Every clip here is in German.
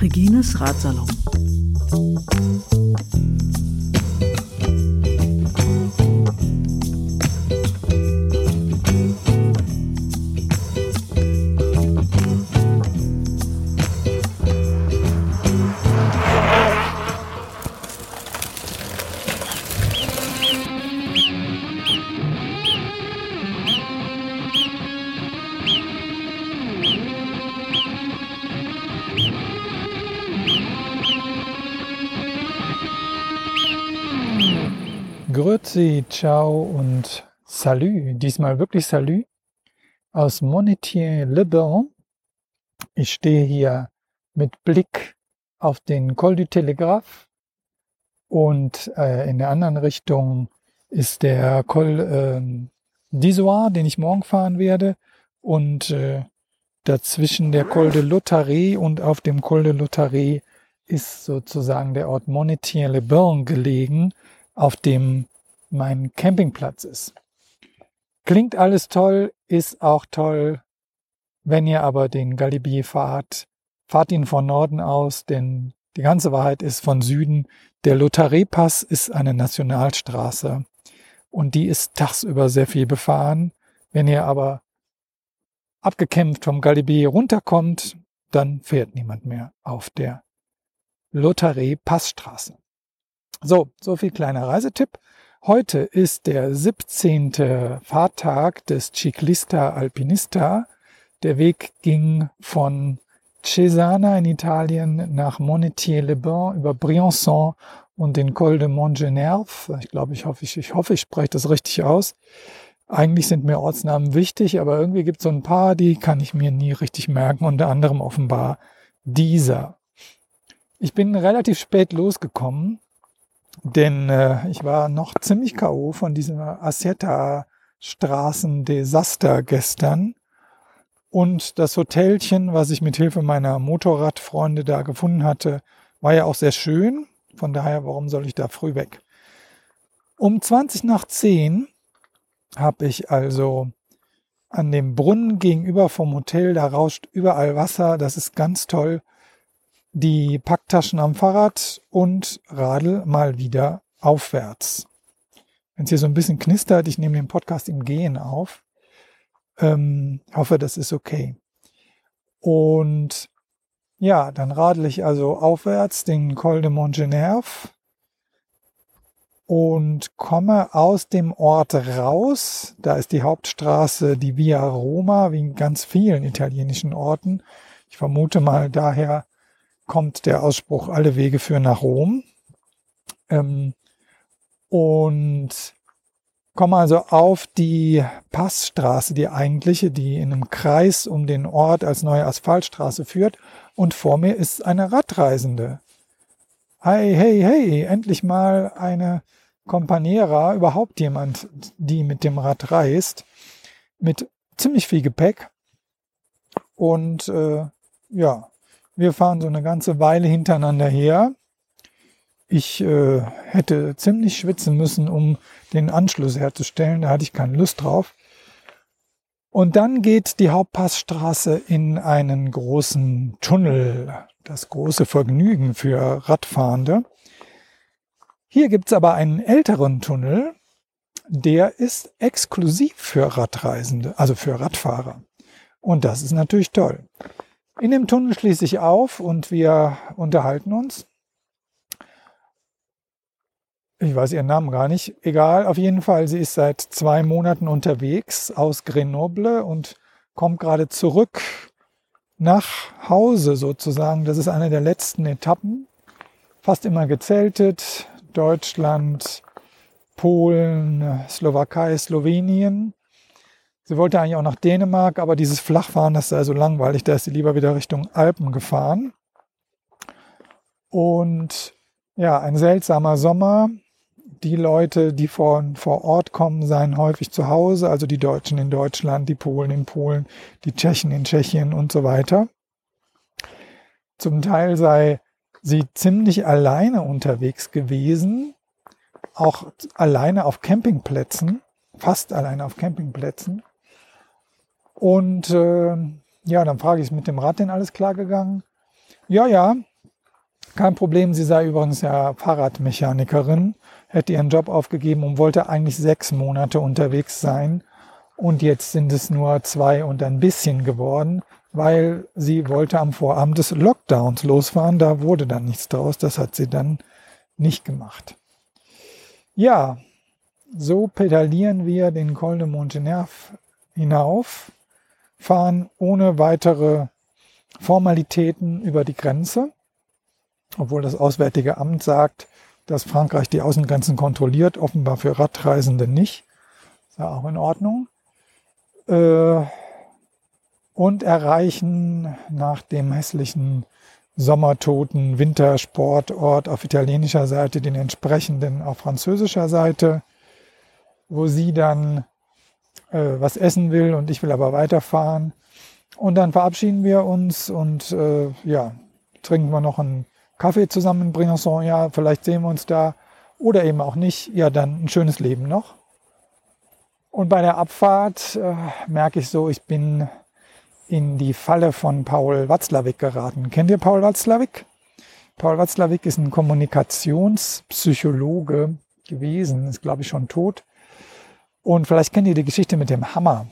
Regines Ratsalon. Ciao und salut. Diesmal wirklich salut aus Monetier-le-Bain. Ich stehe hier mit Blick auf den Col du Telegraphe und äh, in der anderen Richtung ist der Col äh, d'Isoire, den ich morgen fahren werde und äh, dazwischen der Col de Lotharie und auf dem Col de Lotharie ist sozusagen der Ort Monetier-le-Bain gelegen auf dem mein Campingplatz ist. Klingt alles toll, ist auch toll. Wenn ihr aber den Galibier fahrt, fahrt ihn von Norden aus, denn die ganze Wahrheit ist von Süden. Der Lotharie-Pass ist eine Nationalstraße und die ist tagsüber sehr viel befahren. Wenn ihr aber abgekämpft vom Galibier runterkommt, dann fährt niemand mehr auf der Lotharie-Passstraße. So, so viel kleiner Reisetipp. Heute ist der 17. Fahrtag des Ciclista Alpinista. Der Weg ging von Cesana in Italien nach Monetier-le-Bain über Briançon und den Col de Montgenerve. Ich glaube, ich hoffe, ich, ich hoffe, ich spreche das richtig aus. Eigentlich sind mir Ortsnamen wichtig, aber irgendwie gibt es so ein paar, die kann ich mir nie richtig merken, unter anderem offenbar dieser. Ich bin relativ spät losgekommen, denn äh, ich war noch ziemlich K.O. von diesem Assetta-Straßendesaster gestern. Und das Hotelchen, was ich mit Hilfe meiner Motorradfreunde da gefunden hatte, war ja auch sehr schön. Von daher, warum soll ich da früh weg? Um 20 nach 10 habe ich also an dem Brunnen gegenüber vom Hotel, da rauscht überall Wasser, das ist ganz toll die Packtaschen am Fahrrad und radel mal wieder aufwärts. Wenn es hier so ein bisschen knistert, ich nehme den Podcast im Gehen auf. Ähm, hoffe, das ist okay. Und ja, dann radel ich also aufwärts den Col de Montgenerve und komme aus dem Ort raus. Da ist die Hauptstraße, die Via Roma, wie in ganz vielen italienischen Orten. Ich vermute mal daher, kommt der Ausspruch, alle Wege führen nach Rom. Ähm, und komme also auf die Passstraße, die eigentliche, die in einem Kreis um den Ort als neue Asphaltstraße führt. Und vor mir ist eine Radreisende. Hey, hey, hey, endlich mal eine Companiera, überhaupt jemand, die mit dem Rad reist, mit ziemlich viel Gepäck. Und äh, ja, wir fahren so eine ganze Weile hintereinander her. Ich äh, hätte ziemlich schwitzen müssen, um den Anschluss herzustellen. Da hatte ich keine Lust drauf. Und dann geht die Hauptpassstraße in einen großen Tunnel. Das große Vergnügen für Radfahrende. Hier gibt's aber einen älteren Tunnel, der ist exklusiv für Radreisende, also für Radfahrer. Und das ist natürlich toll. In dem Tunnel schließe ich auf und wir unterhalten uns. Ich weiß ihren Namen gar nicht. Egal, auf jeden Fall, sie ist seit zwei Monaten unterwegs aus Grenoble und kommt gerade zurück nach Hause sozusagen. Das ist eine der letzten Etappen. Fast immer gezeltet. Deutschland, Polen, Slowakei, Slowenien. Sie wollte eigentlich auch nach Dänemark, aber dieses Flachfahren, das sei so langweilig, da ist sie lieber wieder Richtung Alpen gefahren. Und ja, ein seltsamer Sommer. Die Leute, die von vor Ort kommen, seien häufig zu Hause, also die Deutschen in Deutschland, die Polen in Polen, die Tschechen in Tschechien und so weiter. Zum Teil sei sie ziemlich alleine unterwegs gewesen, auch alleine auf Campingplätzen fast allein auf Campingplätzen. Und äh, ja, dann frage ich, ist mit dem Rad denn alles klar gegangen? Ja, ja, kein Problem. Sie sei übrigens ja Fahrradmechanikerin, hätte ihren Job aufgegeben und wollte eigentlich sechs Monate unterwegs sein. Und jetzt sind es nur zwei und ein bisschen geworden, weil sie wollte am Vorabend des Lockdowns losfahren. Da wurde dann nichts draus. Das hat sie dann nicht gemacht. Ja, so pedalieren wir den Col de Montenerf hinauf, fahren ohne weitere Formalitäten über die Grenze, obwohl das Auswärtige Amt sagt, dass Frankreich die Außengrenzen kontrolliert, offenbar für Radreisende nicht. Ist ja auch in Ordnung. Äh, und erreichen nach dem hässlichen sommertoten Wintersportort auf italienischer Seite den entsprechenden auf französischer Seite, wo sie dann äh, was essen will und ich will aber weiterfahren. Und dann verabschieden wir uns und äh, ja, trinken wir noch einen Kaffee zusammen in Briançon. Ja, vielleicht sehen wir uns da oder eben auch nicht. Ja, dann ein schönes Leben noch. Und bei der Abfahrt äh, merke ich so, ich bin in die Falle von Paul Watzlawick geraten. Kennt ihr Paul Watzlawick? Paul Watzlawick ist ein Kommunikationspsychologe gewesen, ist glaube ich schon tot. Und vielleicht kennt ihr die Geschichte mit dem Hammer.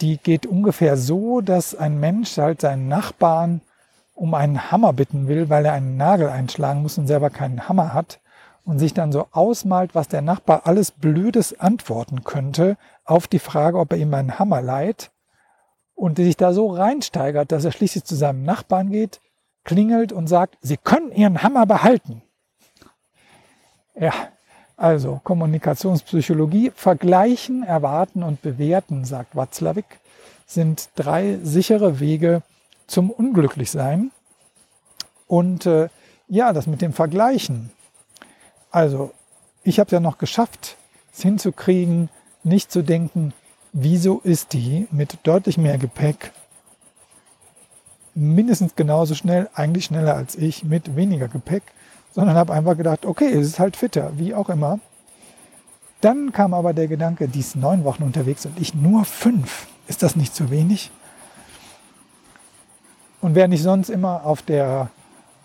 Die geht ungefähr so, dass ein Mensch halt seinen Nachbarn um einen Hammer bitten will, weil er einen Nagel einschlagen muss und selber keinen Hammer hat und sich dann so ausmalt, was der Nachbar alles Blödes antworten könnte auf die Frage, ob er ihm einen Hammer leiht und sich da so reinsteigert, dass er schließlich zu seinem Nachbarn geht, klingelt und sagt, Sie können Ihren Hammer behalten. Ja, also Kommunikationspsychologie, vergleichen, erwarten und bewerten, sagt Watzlawick, sind drei sichere Wege zum Unglücklichsein. Und äh, ja, das mit dem Vergleichen. Also, ich habe ja noch geschafft, es hinzukriegen, nicht zu denken, wieso ist die mit deutlich mehr Gepäck mindestens genauso schnell, eigentlich schneller als ich, mit weniger Gepäck, sondern habe einfach gedacht, okay, es ist halt fitter, wie auch immer. Dann kam aber der Gedanke, die ist neun Wochen unterwegs und ich nur fünf. Ist das nicht zu wenig? Und während ich sonst immer auf der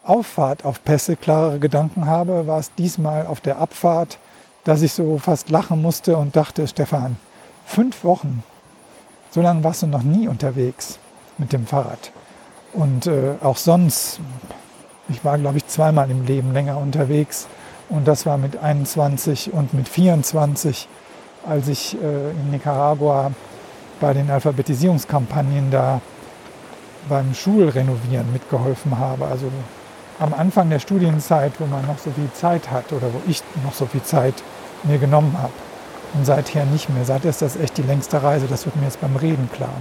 Auffahrt auf Pässe klarere Gedanken habe, war es diesmal auf der Abfahrt, dass ich so fast lachen musste und dachte, Stefan, Fünf Wochen. So lange warst du noch nie unterwegs mit dem Fahrrad. Und äh, auch sonst, ich war, glaube ich, zweimal im Leben länger unterwegs. Und das war mit 21 und mit 24, als ich äh, in Nicaragua bei den Alphabetisierungskampagnen da beim Schulrenovieren mitgeholfen habe. Also am Anfang der Studienzeit, wo man noch so viel Zeit hat oder wo ich noch so viel Zeit mir genommen habe und seither nicht mehr. Seither ist das echt die längste Reise. Das wird mir jetzt beim Reden klar.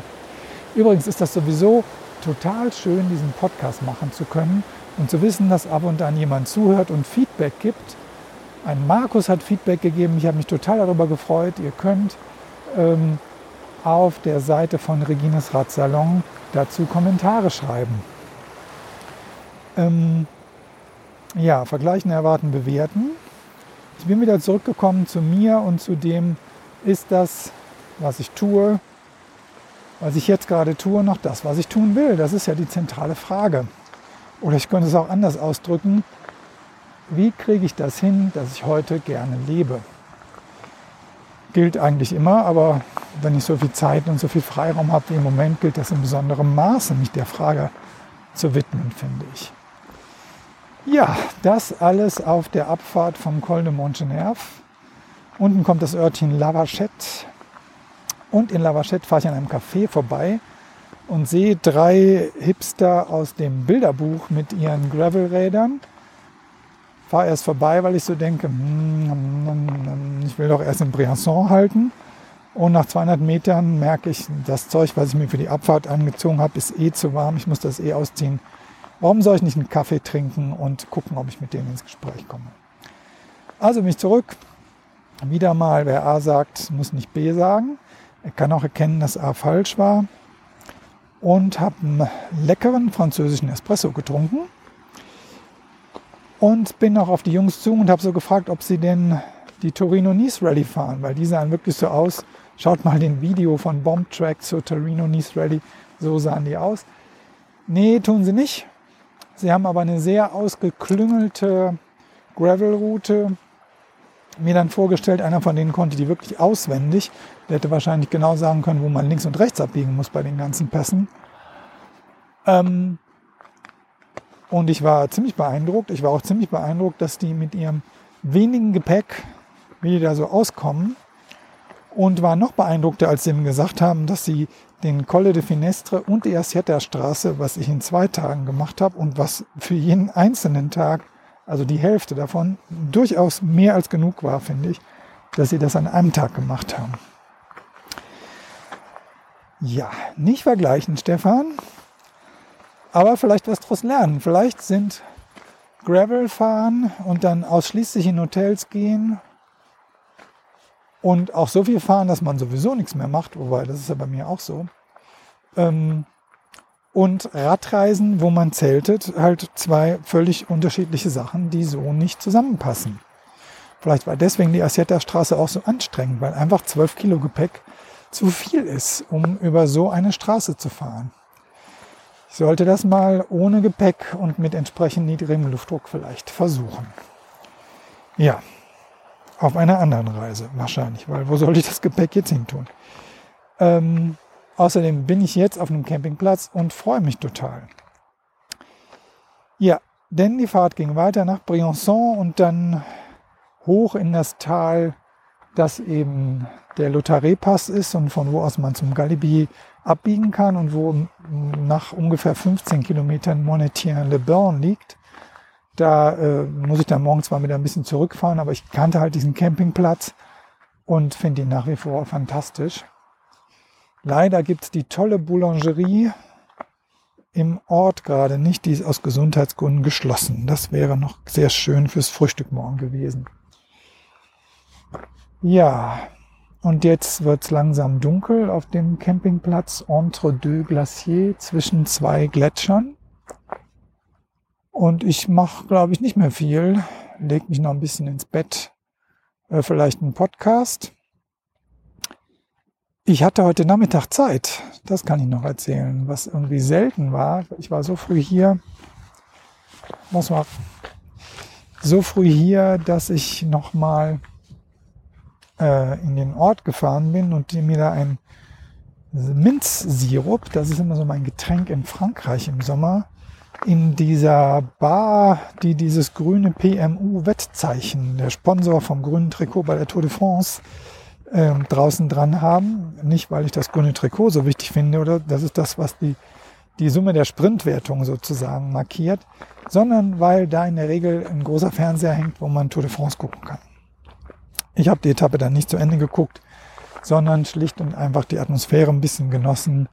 Übrigens ist das sowieso total schön, diesen Podcast machen zu können und zu wissen, dass ab und an jemand zuhört und Feedback gibt. Ein Markus hat Feedback gegeben. Ich habe mich total darüber gefreut. Ihr könnt ähm, auf der Seite von Regines Radsalon dazu Kommentare schreiben. Ähm, ja, vergleichen, erwarten, bewerten. Ich bin wieder zurückgekommen zu mir und zu dem, ist das, was ich tue, was ich jetzt gerade tue, noch das, was ich tun will? Das ist ja die zentrale Frage. Oder ich könnte es auch anders ausdrücken. Wie kriege ich das hin, dass ich heute gerne lebe? Gilt eigentlich immer, aber wenn ich so viel Zeit und so viel Freiraum habe wie im Moment, gilt das in besonderem Maße, mich der Frage zu widmen, finde ich. Ja, das alles auf der Abfahrt vom Col de Montgenerf. Unten kommt das Örtchen Lavachette. Und in Lavachette fahre ich an einem Café vorbei und sehe drei Hipster aus dem Bilderbuch mit ihren Gravelrädern. Fahre erst vorbei, weil ich so denke, hm, hm, hm, ich will doch erst in Briançon halten. Und nach 200 Metern merke ich, das Zeug, was ich mir für die Abfahrt angezogen habe, ist eh zu warm. Ich muss das eh ausziehen. Warum soll ich nicht einen Kaffee trinken und gucken, ob ich mit denen ins Gespräch komme? Also bin ich zurück. Wieder mal, wer A sagt, muss nicht B sagen. Er kann auch erkennen, dass A falsch war. Und habe einen leckeren französischen Espresso getrunken. Und bin auch auf die Jungs zu und habe so gefragt, ob sie denn die Torino-Nice Rally fahren, weil die sahen wirklich so aus. Schaut mal den Video von Bomb Track zur Torino-Nice Rally, so sahen die aus. Nee, tun sie nicht. Sie haben aber eine sehr ausgeklüngelte Gravel-Route mir dann vorgestellt. Einer von denen konnte die wirklich auswendig. Der hätte wahrscheinlich genau sagen können, wo man links und rechts abbiegen muss bei den ganzen Pässen. Ähm und ich war ziemlich beeindruckt. Ich war auch ziemlich beeindruckt, dass die mit ihrem wenigen Gepäck, wie die da so auskommen. Und war noch beeindruckter, als sie mir gesagt haben, dass sie den Colle de Finestre und die Assietta Straße, was ich in zwei Tagen gemacht habe und was für jeden einzelnen Tag also die Hälfte davon, durchaus mehr als genug war, finde ich, dass sie das an einem Tag gemacht haben. Ja, nicht vergleichen, Stefan, aber vielleicht was daraus lernen. Vielleicht sind Gravel fahren und dann ausschließlich in Hotels gehen und auch so viel fahren, dass man sowieso nichts mehr macht, wobei das ist ja bei mir auch so. Ähm, und Radreisen, wo man zeltet, halt zwei völlig unterschiedliche Sachen, die so nicht zusammenpassen. Vielleicht war deswegen die Asietta-Straße auch so anstrengend, weil einfach 12 Kilo Gepäck zu viel ist, um über so eine Straße zu fahren. Ich sollte das mal ohne Gepäck und mit entsprechend niedrigem Luftdruck vielleicht versuchen. Ja, auf einer anderen Reise wahrscheinlich, weil wo soll ich das Gepäck jetzt hin tun? Ähm, Außerdem bin ich jetzt auf einem Campingplatz und freue mich total. Ja, denn die Fahrt ging weiter nach Briançon und dann hoch in das Tal, das eben der Lotharé-Pass ist und von wo aus man zum Galibier abbiegen kann und wo nach ungefähr 15 Kilometern Monetien-le-Bain liegt. Da äh, muss ich dann morgens zwar wieder ein bisschen zurückfahren, aber ich kannte halt diesen Campingplatz und finde ihn nach wie vor fantastisch. Leider gibt es die tolle Boulangerie im Ort gerade nicht. Die ist aus Gesundheitsgründen geschlossen. Das wäre noch sehr schön fürs Frühstück morgen gewesen. Ja, und jetzt wird es langsam dunkel auf dem Campingplatz Entre deux Glaciers zwischen zwei Gletschern. Und ich mache, glaube ich, nicht mehr viel. Leg mich noch ein bisschen ins Bett. Äh, vielleicht einen Podcast. Ich hatte heute Nachmittag Zeit, das kann ich noch erzählen, was irgendwie selten war. Ich war so früh hier, muss mal, so früh hier, dass ich nochmal äh, in den Ort gefahren bin und mir da ein Minzsirup, das ist immer so mein Getränk in Frankreich im Sommer, in dieser Bar, die dieses grüne PMU-Wettzeichen, der Sponsor vom grünen Trikot bei der Tour de France, ähm, draußen dran haben. Nicht, weil ich das grüne Trikot so wichtig finde oder das ist das, was die, die Summe der Sprintwertung sozusagen markiert, sondern weil da in der Regel ein großer Fernseher hängt, wo man Tour de France gucken kann. Ich habe die Etappe dann nicht zu Ende geguckt, sondern schlicht und einfach die Atmosphäre ein bisschen genossen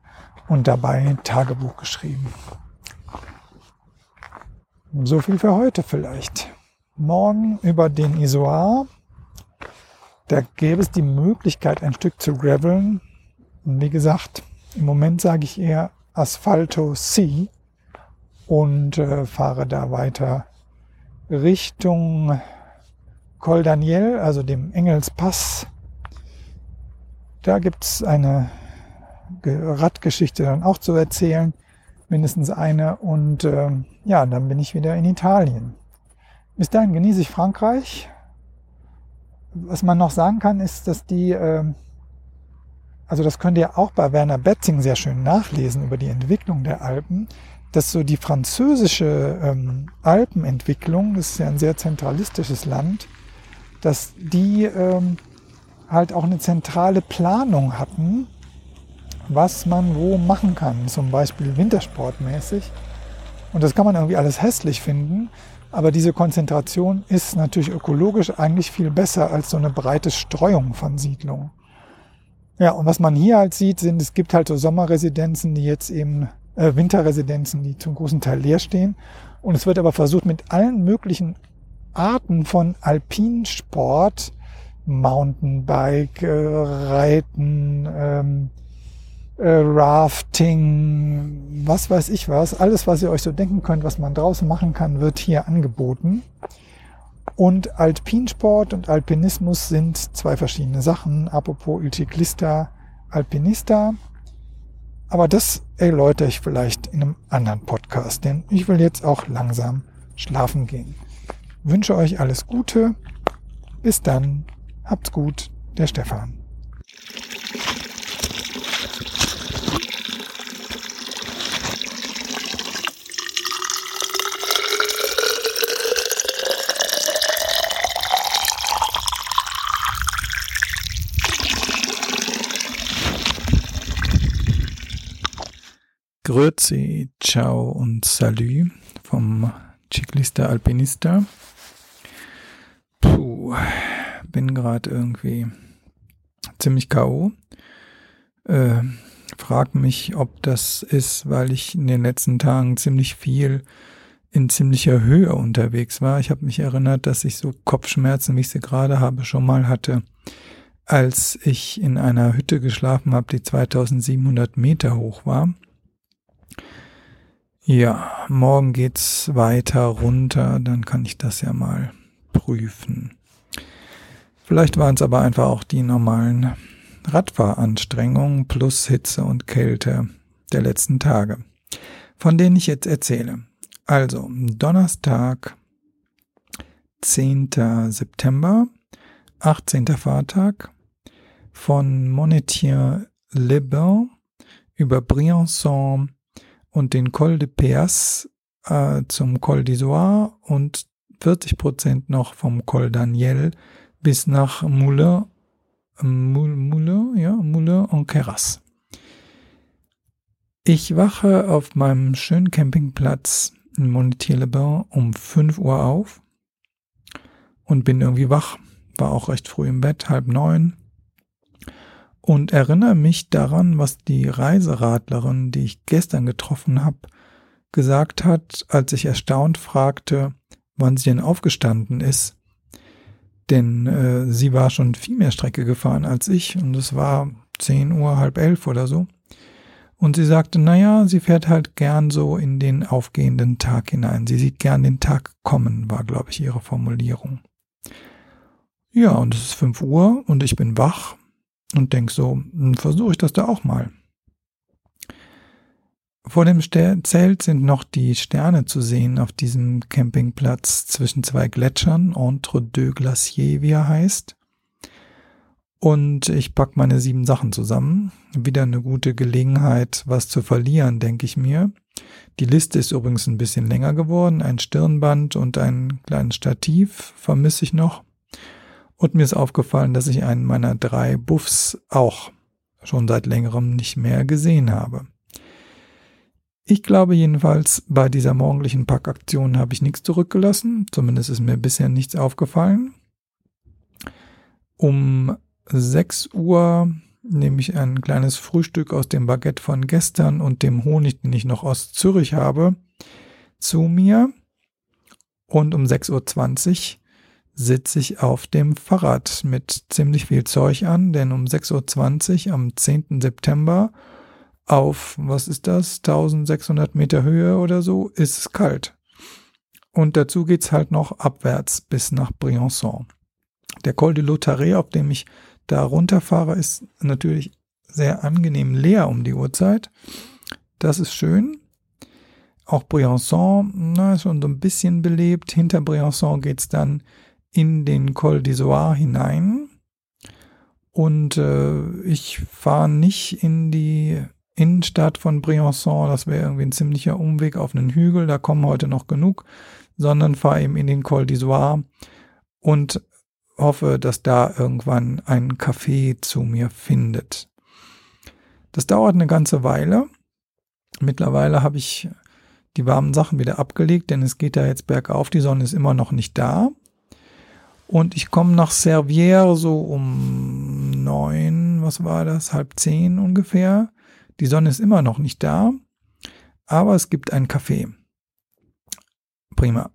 und dabei Tagebuch geschrieben. So viel für heute vielleicht. Morgen über den Isoar da gäbe es die Möglichkeit, ein Stück zu gravelen. Und wie gesagt, im Moment sage ich eher Asphalto C und äh, fahre da weiter Richtung Col Daniel, also dem Engelspass. Da gibt es eine Radgeschichte dann auch zu erzählen, mindestens eine. Und äh, ja, dann bin ich wieder in Italien. Bis dahin genieße ich Frankreich, was man noch sagen kann, ist, dass die, äh, also das könnt ihr auch bei Werner Betzing sehr schön nachlesen über die Entwicklung der Alpen, dass so die französische ähm, Alpenentwicklung, das ist ja ein sehr zentralistisches Land, dass die ähm, halt auch eine zentrale Planung hatten, was man wo machen kann, zum Beispiel wintersportmäßig. Und das kann man irgendwie alles hässlich finden, aber diese Konzentration ist natürlich ökologisch eigentlich viel besser als so eine breite Streuung von Siedlungen. Ja, und was man hier halt sieht, sind, es gibt halt so Sommerresidenzen, die jetzt eben, äh, Winterresidenzen, die zum großen Teil leer stehen. Und es wird aber versucht, mit allen möglichen Arten von Alpinsport, Mountainbike, äh, Reiten, ähm, äh, Rafting, was weiß ich was. Alles, was ihr euch so denken könnt, was man draußen machen kann, wird hier angeboten. Und Alpinsport und Alpinismus sind zwei verschiedene Sachen. Apropos Ulticlista, Alpinista. Aber das erläutere ich vielleicht in einem anderen Podcast, denn ich will jetzt auch langsam schlafen gehen. wünsche euch alles Gute. Bis dann. Habt's gut. Der Stefan. Grüezi, ciao und salü vom Ciclista Alpinista. Puh, bin gerade irgendwie ziemlich K.O. Äh, frag mich, ob das ist, weil ich in den letzten Tagen ziemlich viel in ziemlicher Höhe unterwegs war. Ich habe mich erinnert, dass ich so Kopfschmerzen, wie ich sie gerade habe, schon mal hatte, als ich in einer Hütte geschlafen habe, die 2700 Meter hoch war. Ja, morgen geht's weiter runter, dann kann ich das ja mal prüfen. Vielleicht waren es aber einfach auch die normalen Radfahranstrengungen plus Hitze und Kälte der letzten Tage, von denen ich jetzt erzähle. Also, Donnerstag, 10. September, 18. Fahrtag, von Monetier-les-Bains über Briançon und den Col de Peas äh, zum Col d'Isoire und 40 Prozent noch vom Col Daniel bis nach Moulin, Moulin, ja, Moulin en Keras. Ich wache auf meinem schönen Campingplatz in Montier-le-Bain um 5 Uhr auf und bin irgendwie wach. War auch recht früh im Bett, halb neun und erinnere mich daran, was die Reiseradlerin, die ich gestern getroffen habe, gesagt hat, als ich erstaunt fragte, wann sie denn aufgestanden ist. Denn äh, sie war schon viel mehr Strecke gefahren als ich und es war zehn Uhr, halb elf oder so. Und sie sagte, naja, sie fährt halt gern so in den aufgehenden Tag hinein. Sie sieht gern den Tag kommen, war, glaube ich, ihre Formulierung. Ja, und es ist fünf Uhr und ich bin wach und denk so, hm, versuche ich das da auch mal. Vor dem Zelt sind noch die Sterne zu sehen auf diesem Campingplatz zwischen zwei Gletschern, Entre deux Glaciers, wie er heißt. Und ich pack meine sieben Sachen zusammen. Wieder eine gute Gelegenheit, was zu verlieren, denke ich mir. Die Liste ist übrigens ein bisschen länger geworden. Ein Stirnband und ein kleines Stativ vermisse ich noch. Und mir ist aufgefallen, dass ich einen meiner drei Buffs auch schon seit längerem nicht mehr gesehen habe. Ich glaube jedenfalls, bei dieser morgendlichen Packaktion habe ich nichts zurückgelassen. Zumindest ist mir bisher nichts aufgefallen. Um 6 Uhr nehme ich ein kleines Frühstück aus dem Baguette von gestern und dem Honig, den ich noch aus Zürich habe, zu mir. Und um 6.20 Uhr sitze ich auf dem Fahrrad mit ziemlich viel Zeug an, denn um 6.20 Uhr am 10. September auf, was ist das, 1600 Meter Höhe oder so, ist es kalt. Und dazu geht's halt noch abwärts bis nach Briançon. Der Col de Lautaret, auf dem ich da runterfahre, ist natürlich sehr angenehm leer um die Uhrzeit. Das ist schön. Auch Briançon, na, ist schon so ein bisschen belebt. Hinter Briançon geht's dann in den Col d'Isoire hinein und äh, ich fahre nicht in die Innenstadt von Briançon, das wäre irgendwie ein ziemlicher Umweg auf einen Hügel, da kommen heute noch genug, sondern fahre eben in den Col d'Isoire und hoffe, dass da irgendwann ein Café zu mir findet. Das dauert eine ganze Weile. Mittlerweile habe ich die warmen Sachen wieder abgelegt, denn es geht da jetzt bergauf, die Sonne ist immer noch nicht da. Und ich komme nach Servière so um neun, was war das, halb zehn ungefähr. Die Sonne ist immer noch nicht da, aber es gibt ein Café. Prima.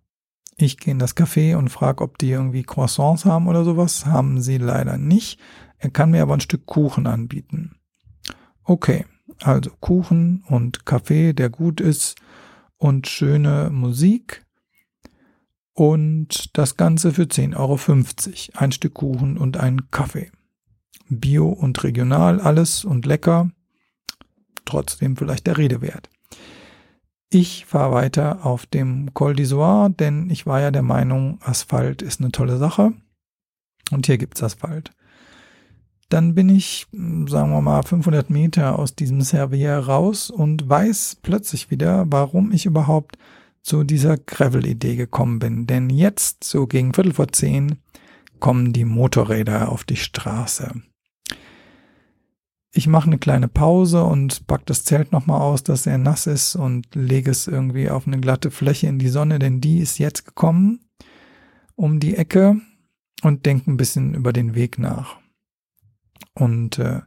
Ich gehe in das Café und frage, ob die irgendwie Croissants haben oder sowas. Haben sie leider nicht. Er kann mir aber ein Stück Kuchen anbieten. Okay, also Kuchen und Kaffee, der gut ist und schöne Musik Und das Ganze für 10,50 Euro. Ein Stück Kuchen und ein Kaffee. Bio und regional alles und lecker. Trotzdem vielleicht der Rede wert. Ich fahre weiter auf dem Col d'Isoire, denn ich war ja der Meinung, Asphalt ist eine tolle Sache. Und hier gibt's Asphalt. Dann bin ich, sagen wir mal, 500 Meter aus diesem Servier raus und weiß plötzlich wieder, warum ich überhaupt zu dieser Gravel-Idee gekommen bin. Denn jetzt, so gegen Viertel vor zehn, kommen die Motorräder auf die Straße. Ich mache eine kleine Pause und pack das Zelt nochmal aus, dass er nass ist und lege es irgendwie auf eine glatte Fläche in die Sonne, denn die ist jetzt gekommen um die Ecke und denke ein bisschen über den Weg nach. Und äh,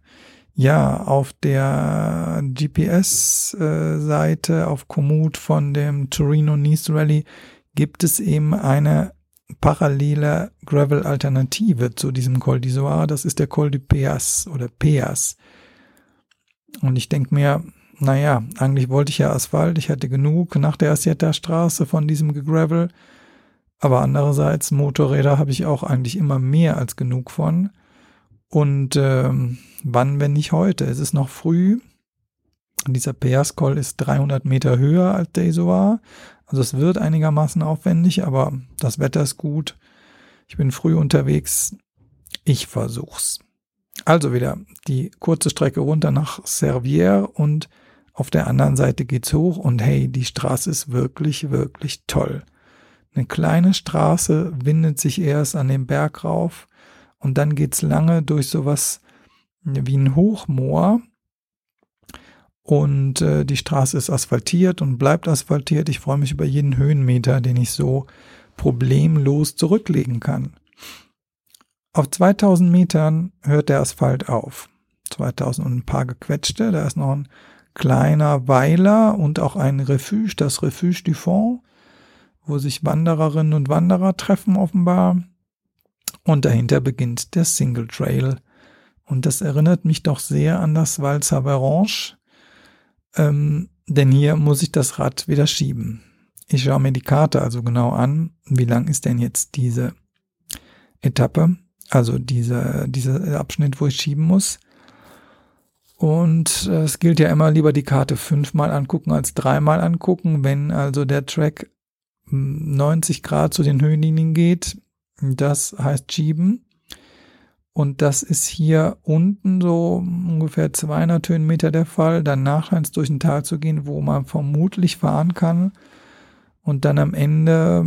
ja, auf der GPS-Seite, äh, auf Komoot von dem Torino Nice Rally gibt es eben eine parallele Gravel-Alternative zu diesem Col d'Isoire. Das ist der Col du Peas oder Peas. Und ich denke mir, naja, eigentlich wollte ich ja Asphalt, ich hatte genug nach der Asieta Straße von diesem Gegravel. Aber andererseits, Motorräder habe ich auch eigentlich immer mehr als genug von. Und ähm, wann, wenn nicht heute? Es ist noch früh. Dieser Peaskol ist 300 Meter höher als der Isoar. Also es wird einigermaßen aufwendig, aber das Wetter ist gut. Ich bin früh unterwegs. Ich versuch's. Also wieder die kurze Strecke runter nach Servières und auf der anderen Seite geht's hoch und hey, die Straße ist wirklich, wirklich toll. Eine kleine Straße windet sich erst an den Berg rauf und dann geht's lange durch sowas wie ein Hochmoor und äh, die Straße ist asphaltiert und bleibt asphaltiert. Ich freue mich über jeden Höhenmeter, den ich so problemlos zurücklegen kann. Auf 2000 Metern hört der Asphalt auf. 2000 und ein paar gequetschte. Da ist noch ein kleiner Weiler und auch ein Refuge, das Refuge du Fond, wo sich Wandererinnen und Wanderer treffen offenbar. Und dahinter beginnt der Single Trail. Und das erinnert mich doch sehr an das Val Savaranche, ähm, denn hier muss ich das Rad wieder schieben. Ich schaue mir die Karte also genau an. Wie lang ist denn jetzt diese Etappe? Also dieser, dieser Abschnitt, wo ich schieben muss. Und äh, es gilt ja immer lieber die Karte fünfmal angucken als dreimal angucken. Wenn also der Track 90 hm, Grad zu den Höhenlinien geht, das heißt schieben. Und das ist hier unten so ungefähr 200 Höhenmeter der Fall. Danach scheint es durch ein Tal zu gehen, wo man vermutlich fahren kann. Und dann am Ende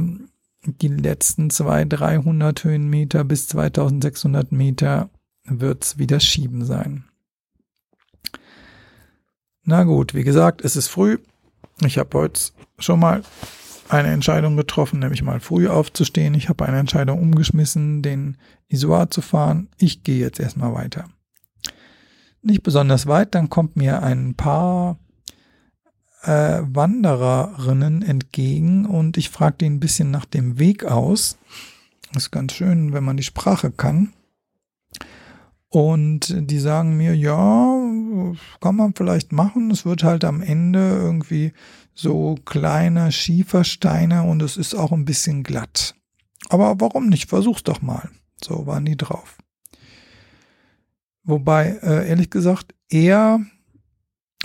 die letzten 200, 300 Höhenmeter bis 2600 Meter wird's wieder schieben sein. Na gut, wie gesagt, es ist früh. Ich habe heute schon mal eine Entscheidung getroffen, nämlich mal früh aufzustehen. Ich habe eine Entscheidung umgeschmissen, den Isoar zu fahren. Ich gehe jetzt erstmal weiter. Nicht besonders weit, dann kommt mir ein paar äh, Wandererinnen entgegen und ich fragte ihn ein bisschen nach dem Weg aus. Das ist ganz schön, wenn man die Sprache kann. Und die sagen mir, ja, kann man vielleicht machen. Es wird halt am Ende irgendwie so kleine Schiefersteine und es ist auch ein bisschen glatt. Aber warum nicht? Versuch's doch mal. So waren die drauf. Wobei, äh, ehrlich gesagt, er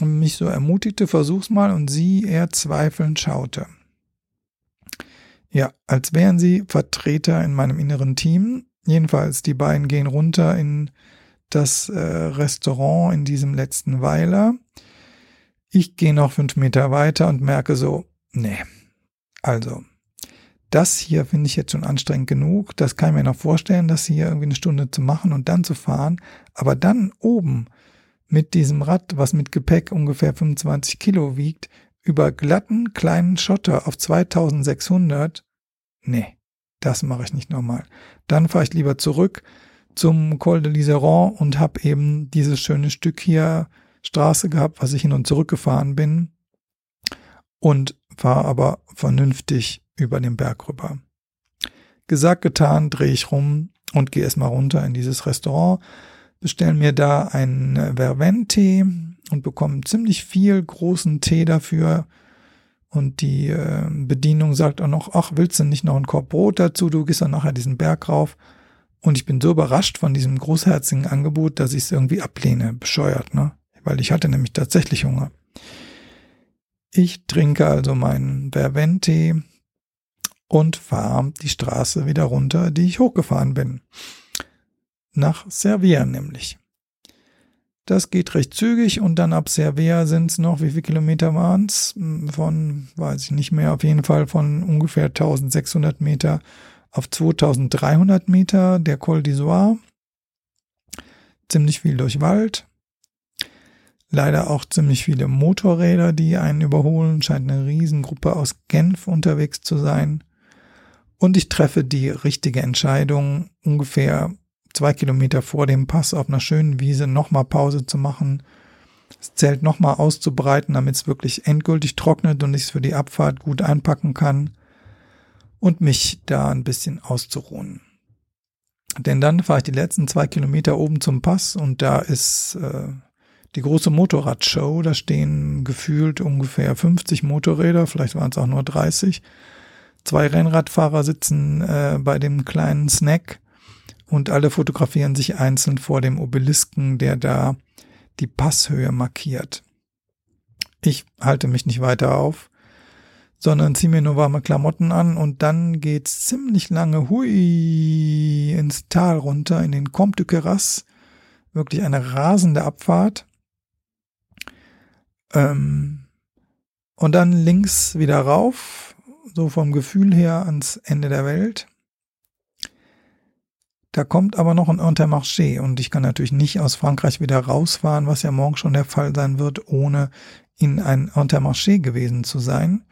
mich so ermutigte, versuch's mal, und sie eher zweifelnd schaute. Ja, als wären sie Vertreter in meinem inneren Team. Jedenfalls, die beiden gehen runter in das äh, Restaurant in diesem letzten Weiler. Ich gehe noch fünf Meter weiter und merke so, nee, also, das hier finde ich jetzt schon anstrengend genug. Das kann ich mir noch vorstellen, das hier irgendwie eine Stunde zu machen und dann zu fahren. Aber dann oben mit diesem Rad, was mit Gepäck ungefähr 25 Kilo wiegt, über glatten kleinen Schotter auf 2600, nee, das mache ich nicht nochmal. Dann fahre ich lieber zurück zum Col de Liseron und habe eben dieses schöne Stück hier Straße gehabt, was ich hin und zurück gefahren bin und fahre aber vernünftig über den Berg rüber. Gesagt, getan, drehe ich rum und gehe erstmal runter in dieses Restaurant, bestellen mir da einen Vervent-Tee und bekommen ziemlich viel großen Tee dafür. Und die äh, Bedienung sagt auch noch, ach, willst du nicht noch ein Korb Brot dazu? Du gehst dann nachher diesen Berg rauf. Und ich bin so überrascht von diesem großherzigen Angebot, dass ich es irgendwie ablehne. Bescheuert, ne? Weil ich hatte nämlich tatsächlich Hunger. Ich trinke also meinen Verventee und fahre die Straße wieder runter, die ich hochgefahren bin. Nach Servier nämlich. Das geht recht zügig und dann ab Cervea sind es noch, wie viele Kilometer waren es? Von, weiß ich nicht mehr, auf jeden Fall von ungefähr 1600 Meter auf 2300 Meter, der Col d'Isoire. Ziemlich viel durch Wald. Leider auch ziemlich viele Motorräder, die einen überholen. Scheint eine Riesengruppe aus Genf unterwegs zu sein. Und ich treffe die richtige Entscheidung, ungefähr zwei Kilometer vor dem Pass auf einer schönen Wiese nochmal Pause zu machen, das Zelt nochmal auszubreiten, damit es wirklich endgültig trocknet und ich es für die Abfahrt gut einpacken kann und mich da ein bisschen auszuruhen. Denn dann fahre ich die letzten zwei Kilometer oben zum Pass und da ist äh, die große Motorradshow. Da stehen gefühlt ungefähr 50 Motorräder, vielleicht waren es auch nur 30. Zwei Rennradfahrer sitzen äh, bei dem kleinen Snack und alle fotografieren sich einzeln vor dem Obelisken, der da die Passhöhe markiert. Ich halte mich nicht weiter auf, sondern ziehe mir nur warme Klamotten an und dann geht's ziemlich lange hui ins Tal runter, in den Comte de Queyras. Wirklich eine rasende Abfahrt. Ähm, und dann links wieder rauf, so vom Gefühl her ans Ende der Welt. Da kommt aber noch ein Intermarché und ich kann natürlich nicht aus Frankreich wieder rausfahren, was ja morgen schon der Fall sein wird, ohne in ein Intermarché gewesen zu sein.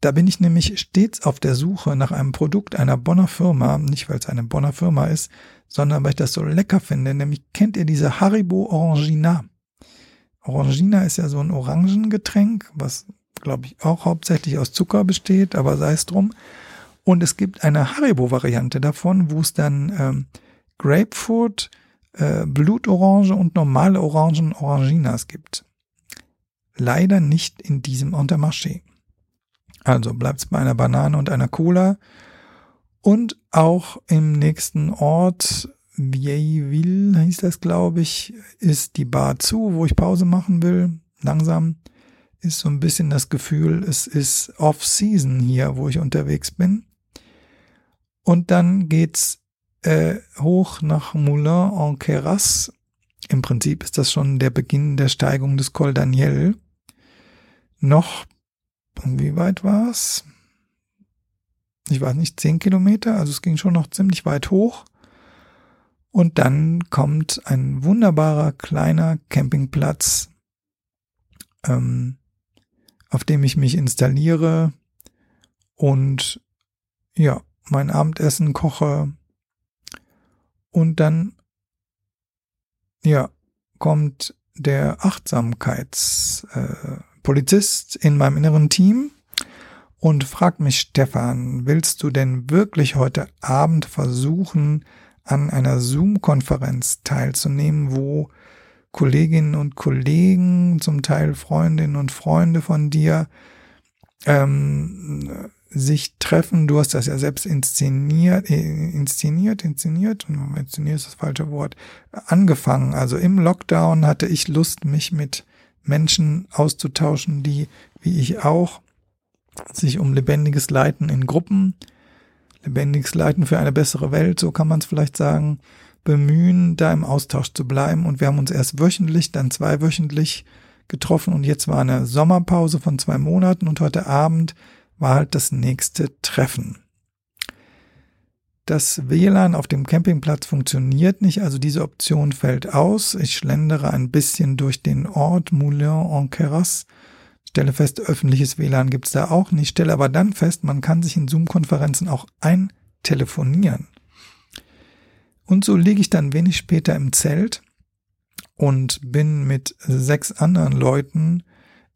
Da bin ich nämlich stets auf der Suche nach einem Produkt einer Bonner Firma, nicht weil es eine Bonner Firma ist, sondern weil ich das so lecker finde. Nämlich kennt ihr diese Haribo Orangina? Orangina ist ja so ein Orangengetränk, was glaube ich auch hauptsächlich aus Zucker besteht, aber sei es drum. Und es gibt eine Haribo-Variante davon, wo es dann ähm, Grapefruit, äh, Blutorange und normale Orangen Oranginas gibt. Leider nicht in diesem Intermarché. Also bleibt es bei einer Banane und einer Cola. Und auch im nächsten Ort, Vieilleville hieß das, glaube ich, ist die Bar zu, wo ich Pause machen will. Langsam ist so ein bisschen das Gefühl, es ist Off-Season hier, wo ich unterwegs bin. Und dann geht's äh, hoch nach Moulin en Queyras. Im Prinzip ist das schon der Beginn der Steigung des Col Daniel. Noch, wie weit war's? Ich weiß nicht, zehn Kilometer, also es ging schon noch ziemlich weit hoch. Und dann kommt ein wunderbarer kleiner Campingplatz, ähm, auf dem ich mich installiere und ja, mein Abendessen koche und dann, ja, kommt der Achtsamkeitspolizist äh, in meinem inneren Team und fragt mich, Stefan, willst du denn wirklich heute Abend versuchen, an einer Zoom-Konferenz teilzunehmen, wo Kolleginnen und Kollegen, zum Teil Freundinnen und Freunde von dir, ähm, sich treffen. Du hast das ja selbst inszeniert, äh, inszeniert, inszeniert, inszeniert ist das falsche Wort, angefangen. Also im Lockdown hatte ich Lust, mich mit Menschen auszutauschen, die, wie ich auch, sich um lebendiges Leiten in Gruppen, lebendiges Leiten für eine bessere Welt, so kann man es vielleicht sagen, bemühen, da im Austausch zu bleiben. Und wir haben uns erst wöchentlich, dann zweiwöchentlich getroffen und jetzt war eine Sommerpause von zwei Monaten und heute Abend war halt das nächste Treffen. Das WLAN auf dem Campingplatz funktioniert nicht, also diese Option fällt aus. Ich schlendere ein bisschen durch den Ort Moulin en Queyras, stelle fest, öffentliches WLAN gibt's da auch nicht, stelle aber dann fest, man kann sich in Zoom-Konferenzen auch eintelefonieren. Und so liege ich dann wenig später im Zelt und bin mit sechs anderen Leuten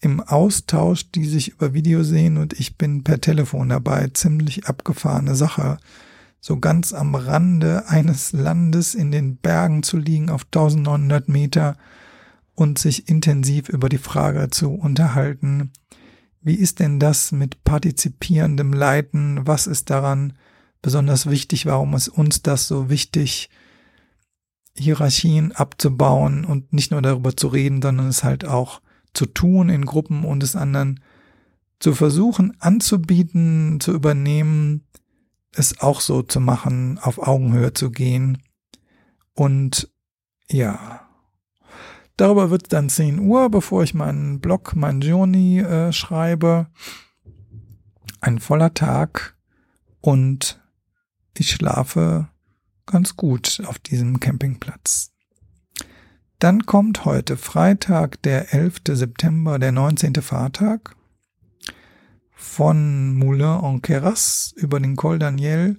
im Austausch, die sich über Video sehen und ich bin per Telefon dabei. Ziemlich abgefahrene Sache. So ganz am Rande eines Landes in den Bergen zu liegen auf 1900 Meter und sich intensiv über die Frage zu unterhalten, wie ist denn das mit partizipierendem Leiten? Was ist daran besonders wichtig? Warum ist uns das so wichtig, Hierarchien abzubauen und nicht nur darüber zu reden, sondern es halt auch zu tun in Gruppen und es anderen zu versuchen anzubieten, zu übernehmen, es auch so zu machen, auf Augenhöhe zu gehen. Und ja, darüber wird dann 10 Uhr, bevor ich meinen Blog, mein Journey äh, schreibe. Ein voller Tag und ich schlafe ganz gut auf diesem Campingplatz. Dann kommt heute Freitag, der 11. September, der 19. Fahrtag von Moulin en Queyras über den Col Daniel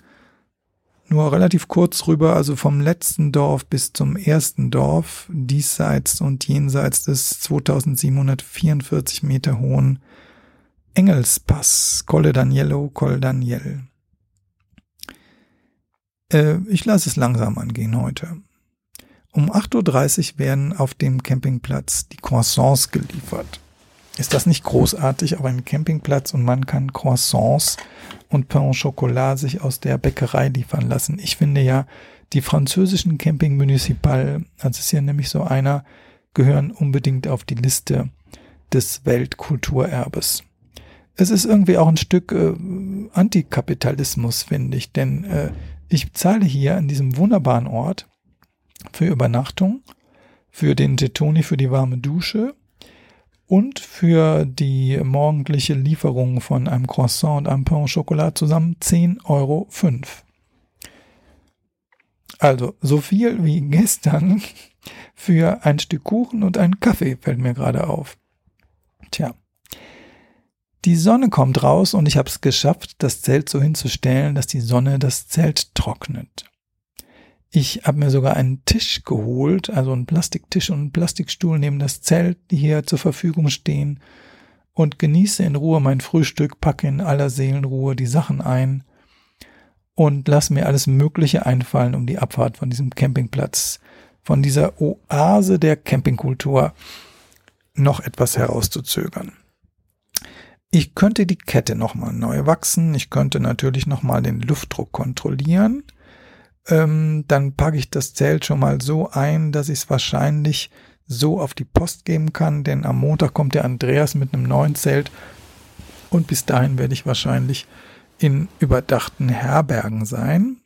nur relativ kurz rüber, also vom letzten Dorf bis zum ersten Dorf, diesseits und jenseits des 2744 Meter hohen Engelspass, Colle Daniello, Col Daniel. Äh, ich lasse es langsam angehen heute. Um 8.30 Uhr werden auf dem Campingplatz die Croissants geliefert. Ist das nicht großartig auf einem Campingplatz und man kann Croissants und Pain au Chocolat sich aus der Bäckerei liefern lassen? Ich finde ja, die französischen Camping Municipal, das ist ja nämlich so einer, gehören unbedingt auf die Liste des Weltkulturerbes. Es ist irgendwie auch ein Stück äh, Antikapitalismus, finde ich, denn äh, ich zahle hier an diesem wunderbaren Ort für Übernachtung, für den Tetoni, für die warme Dusche, und für die morgendliche Lieferung von einem Croissant und einem Pain au Chocolat zusammen 10,05 Euro. Also so viel wie gestern für ein Stück Kuchen und einen Kaffee fällt mir gerade auf. Tja. Die Sonne kommt raus und ich habe es geschafft, das Zelt so hinzustellen, dass die Sonne das Zelt trocknet. Ich habe mir sogar einen Tisch geholt, also einen Plastiktisch und einen Plastikstuhl neben das Zelt, die hier zur Verfügung stehen und genieße in Ruhe mein Frühstück, packe in aller Seelenruhe die Sachen ein und lass mir alles Mögliche einfallen, um die Abfahrt von diesem Campingplatz, von dieser Oase der Campingkultur noch etwas herauszuzögern. Ich könnte die Kette nochmal neu wachsen, ich könnte natürlich nochmal den Luftdruck kontrollieren, ähm, dann packe ich das Zelt schon mal so ein, dass ich es wahrscheinlich so auf die Post geben kann, denn am Montag kommt der Andreas mit einem neuen Zelt und bis dahin werde ich wahrscheinlich in überdachten Herbergen sein.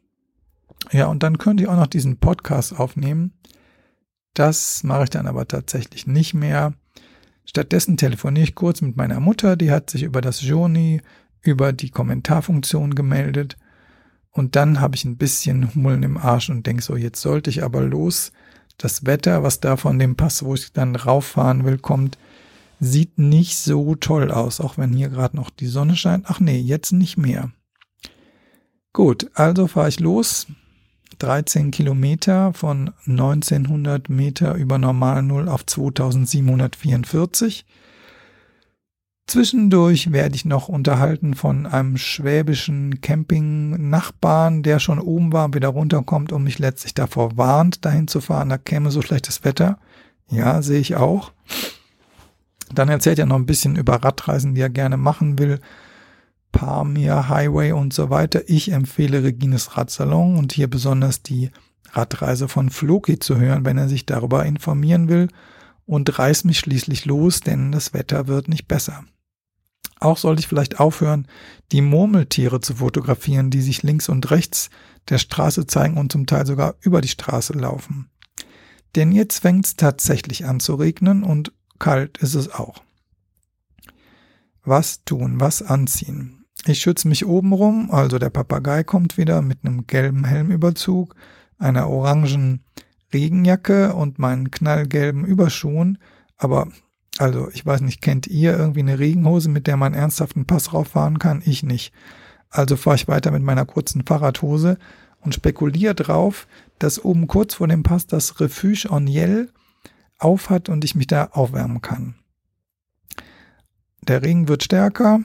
Ja, und dann könnte ich auch noch diesen Podcast aufnehmen. Das mache ich dann aber tatsächlich nicht mehr. Stattdessen telefoniere ich kurz mit meiner Mutter, die hat sich über das Journey, über die Kommentarfunktion gemeldet und dann habe ich ein bisschen Hummeln im Arsch und denke so, jetzt sollte ich aber los. Das Wetter, was da von dem Pass, wo ich dann rauffahren will, kommt, sieht nicht so toll aus, auch wenn hier gerade noch die Sonne scheint. Ach nee, jetzt nicht mehr. Gut, also fahre ich los. 13 Kilometer von 1900 Meter über Normal Null auf 2744. Zwischendurch werde ich noch unterhalten von einem schwäbischen Camping-Nachbarn, der schon oben war wieder runterkommt und mich letztlich davor warnt, dahin zu fahren. Da käme so schlechtes Wetter. Ja, sehe ich auch. Dann erzählt er noch ein bisschen über Radreisen, die er gerne machen will. Pamir Highway und so weiter. Ich empfehle Regines Radsalon und hier besonders die Radreise von Floki zu hören, wenn er sich darüber informieren will und reiß mich schließlich los, denn das Wetter wird nicht besser. Auch sollte ich vielleicht aufhören, die Murmeltiere zu fotografieren, die sich links und rechts der Straße zeigen und zum Teil sogar über die Straße laufen. Denn jetzt fängt es tatsächlich an zu regnen und kalt ist es auch. Was tun, was anziehen? Ich schütze mich oben rum, also der Papagei kommt wieder mit einem gelben Helmüberzug, einer orangen Regenjacke und meinen knallgelben Überschuhen, aber also, ich weiß nicht, kennt ihr irgendwie eine Regenhose, mit der man ernsthaften Pass rauffahren kann? Ich nicht. Also fahre ich weiter mit meiner kurzen Fahrradhose und spekuliere drauf, dass oben kurz vor dem Pass das Refuge Oniel aufhat und ich mich da aufwärmen kann. Der Regen wird stärker,